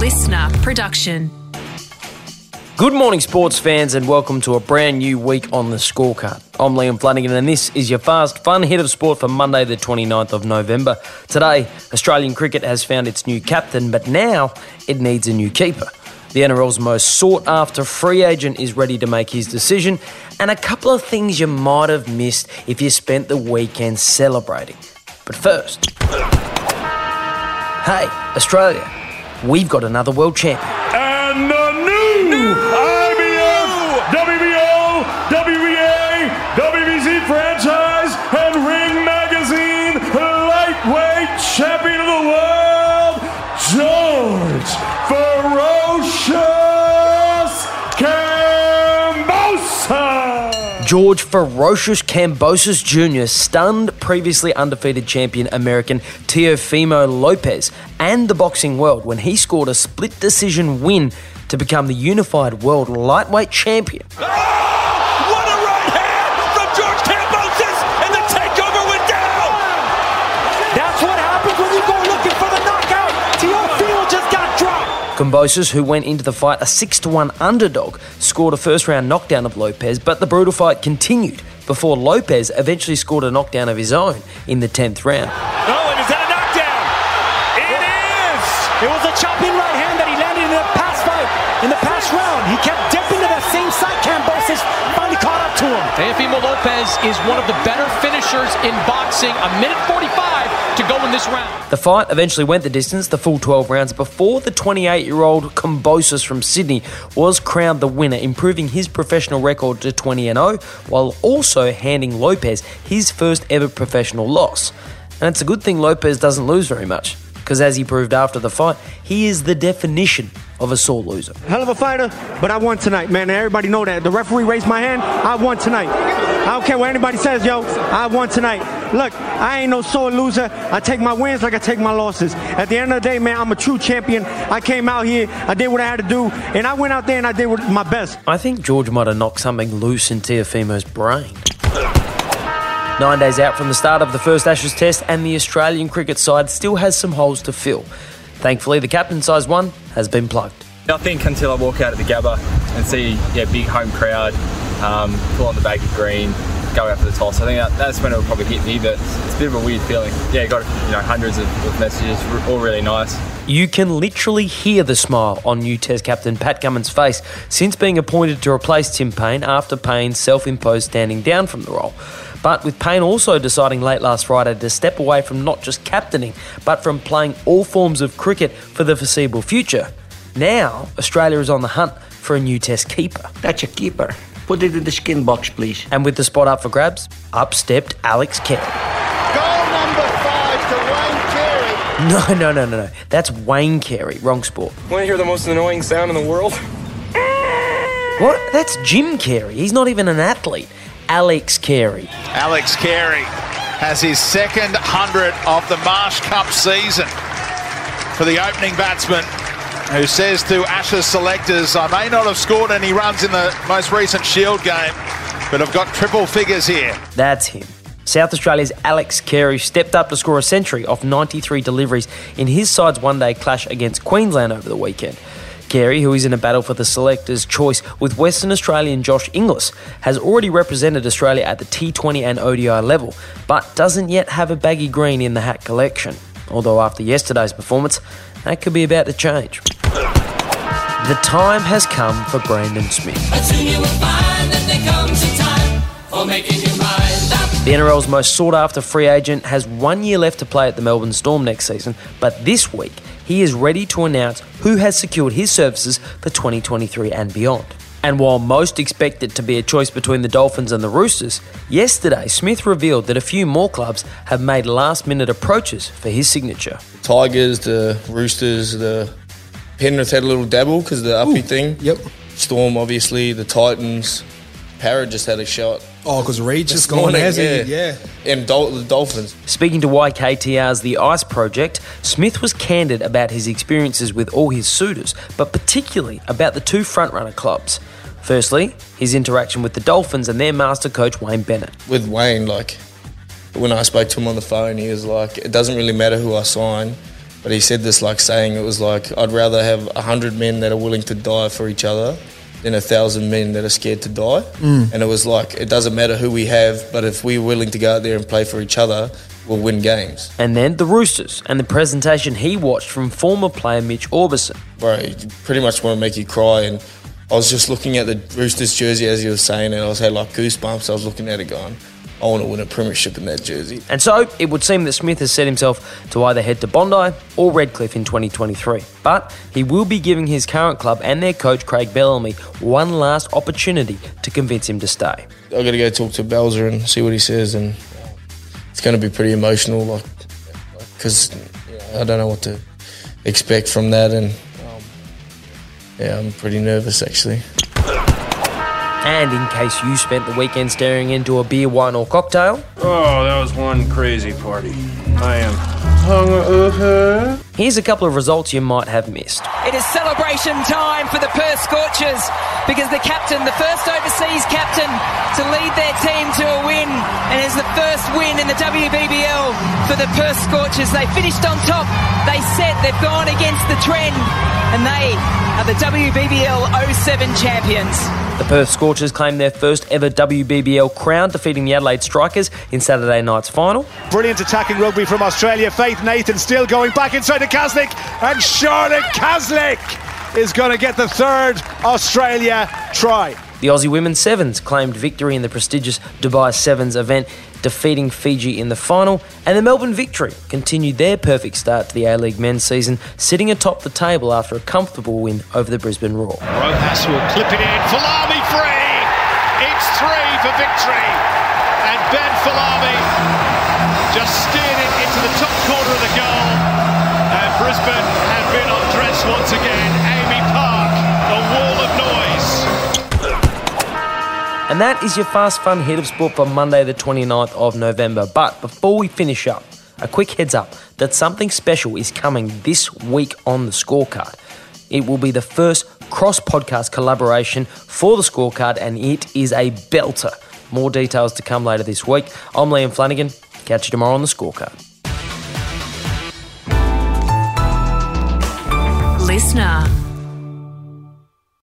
listener production. Good morning, sports fans, and welcome to a brand new week on the scorecard. I'm Liam Flanagan, and this is your fast, fun hit of sport for Monday, the 29th of November. Today, Australian cricket has found its new captain, but now it needs a new keeper. The NRL's most sought after free agent is ready to make his decision, and a couple of things you might have missed if you spent the weekend celebrating. But first, hey, Australia, we've got another world champion. And the new IBF, WBO, WBA, WBC franchise, George Ferocious Kambosos Jr. stunned previously undefeated champion American Teofimo Lopez and the boxing world when he scored a split decision win to become the unified world lightweight champion. Kambosos, who went into the fight a 6 to 1 underdog, scored a first round knockdown of Lopez, but the brutal fight continued before Lopez eventually scored a knockdown of his own in the 10th round. Oh, and is that a knockdown? It is. It was a chopping right hand that he landed in the past fight, in the past round. He kept dipping to that same side. Kambosos finally caught up to him. Teofimo Lopez is one of the better finishers in boxing. A minute 45 to go in this round. The fight eventually went the distance, the full 12 rounds, before the 28 year old Kambosos from Sydney was crowned the winner, improving his professional record to 20 0, while also handing Lopez his first ever professional loss. And it's a good thing Lopez doesn't lose very much, because as he proved after the fight, he is the definition of a sore loser. Hell of a fighter, but I won tonight, man. Everybody know that. The referee raised my hand. I won tonight. I don't care what anybody says, yo. I won tonight. Look, I ain't no sore loser. I take my wins like I take my losses. At the end of the day, man, I'm a true champion. I came out here, I did what I had to do, and I went out there and I did my best. I think George might have knocked something loose in Teofimo's brain. Nine days out from the start of the first Ashes test, and the Australian cricket side still has some holes to fill. Thankfully, the captain size one has been plugged. I think until I walk out of the Gabba and see yeah big home crowd, um, pull on the baggy green, go out for the toss. I think that, that's when it'll probably hit me. But it's a bit of a weird feeling. Yeah, got you know hundreds of, of messages, all really nice. You can literally hear the smile on new Test captain Pat Cummins' face since being appointed to replace Tim Paine after Paine's self imposed standing down from the role. But with Paine also deciding late last Friday to step away from not just captaining, but from playing all forms of cricket for the foreseeable future, now Australia is on the hunt for a new Test keeper. That's a keeper. Put it in the skin box, please. And with the spot up for grabs, up stepped Alex Carey. Goal number five to Wayne Carey. No, no, no, no, no. That's Wayne Carey. Wrong sport. Want to hear the most annoying sound in the world? What? That's Jim Carrey. He's not even an athlete. Alex Carey. Alex Carey has his second hundred of the Marsh Cup season for the opening batsman who says to Ashes selectors, I may not have scored any runs in the most recent Shield game, but I've got triple figures here. That's him. South Australia's Alex Carey stepped up to score a century off 93 deliveries in his side's one day clash against Queensland over the weekend. Carey, who is in a battle for the selector's choice with Western Australian Josh Inglis, has already represented Australia at the T20 and ODI level, but doesn't yet have a baggy green in the hat collection. Although after yesterday's performance, that could be about to change. The time has come for Brandon Smith. The NRL's most sought after free agent has one year left to play at the Melbourne Storm next season, but this week he is ready to announce who has secured his services for 2023 and beyond. And while most expect it to be a choice between the Dolphins and the Roosters, yesterday Smith revealed that a few more clubs have made last minute approaches for his signature. Tigers, the Roosters, the Penrith had a little dabble because the uppy thing. Yep. Storm, obviously, the Titans. Parra just had a shot. Oh, because Reed just gone, morning, hasn't he? Yeah. And Dol- the Dolphins. Speaking to YKTR's The Ice Project, Smith was candid about his experiences with all his suitors, but particularly about the two frontrunner clubs. Firstly, his interaction with the Dolphins and their master coach Wayne Bennett. With Wayne, like, when I spoke to him on the phone, he was like, it doesn't really matter who I sign. But he said this like saying it was like I'd rather have a hundred men that are willing to die for each other than a thousand men that are scared to die. Mm. And it was like it doesn't matter who we have, but if we're willing to go out there and play for each other, we'll win games. And then the Roosters and the presentation he watched from former player Mitch Aubusson. Bro, you pretty much want to make you cry. And I was just looking at the Roosters jersey as he was saying it. I was had like goosebumps. I was looking at it going, want to win a premiership in that jersey. And so it would seem that Smith has set himself to either head to Bondi or Redcliffe in 2023. But he will be giving his current club and their coach Craig Bellamy one last opportunity to convince him to stay. I got to go talk to Belzer and see what he says, and it's going to be pretty emotional, like because I don't know what to expect from that, and um, yeah, I'm pretty nervous actually. And in case you spent the weekend staring into a beer, wine, or cocktail, Oh, that was one crazy party. I am hungover. here's a couple of results you might have missed. It is celebration time for the Perth Scorchers because the captain, the first overseas captain to lead their team to a win, and is the first win in the WBBL for the Perth Scorchers. They finished on top. They set. They've gone against the trend, and they are the WBBL 07 champions. The Perth Scorchers claim their first ever WBBL crown, defeating the Adelaide Strikers in Saturday night's final. Brilliant attacking rugby from Australia. Faith Nathan still going back inside to Caslick, and Charlotte Caslick is going to get the third Australia try. The Aussie Women's Sevens claimed victory in the prestigious Dubai Sevens event, defeating Fiji in the final, and the Melbourne Victory continued their perfect start to the A League men's season, sitting atop the table after a comfortable win over the Brisbane Roar. Rojas will clip it in. Folami free. It's three for victory. And Ben Folami just steered it into the top corner of the goal. And Brisbane have been undressed once again. AAMI Park, a wall of noise. And that is your fast, fun hit of sport for Monday, the 29th of November. But before we finish up, a quick heads up that something special is coming this week on the scorecard. It will be the first cross podcast collaboration for the scorecard, and it is a belter. More details to come later this week. I'm Liam Flanagan. Catch you tomorrow on the scorecard. Listener.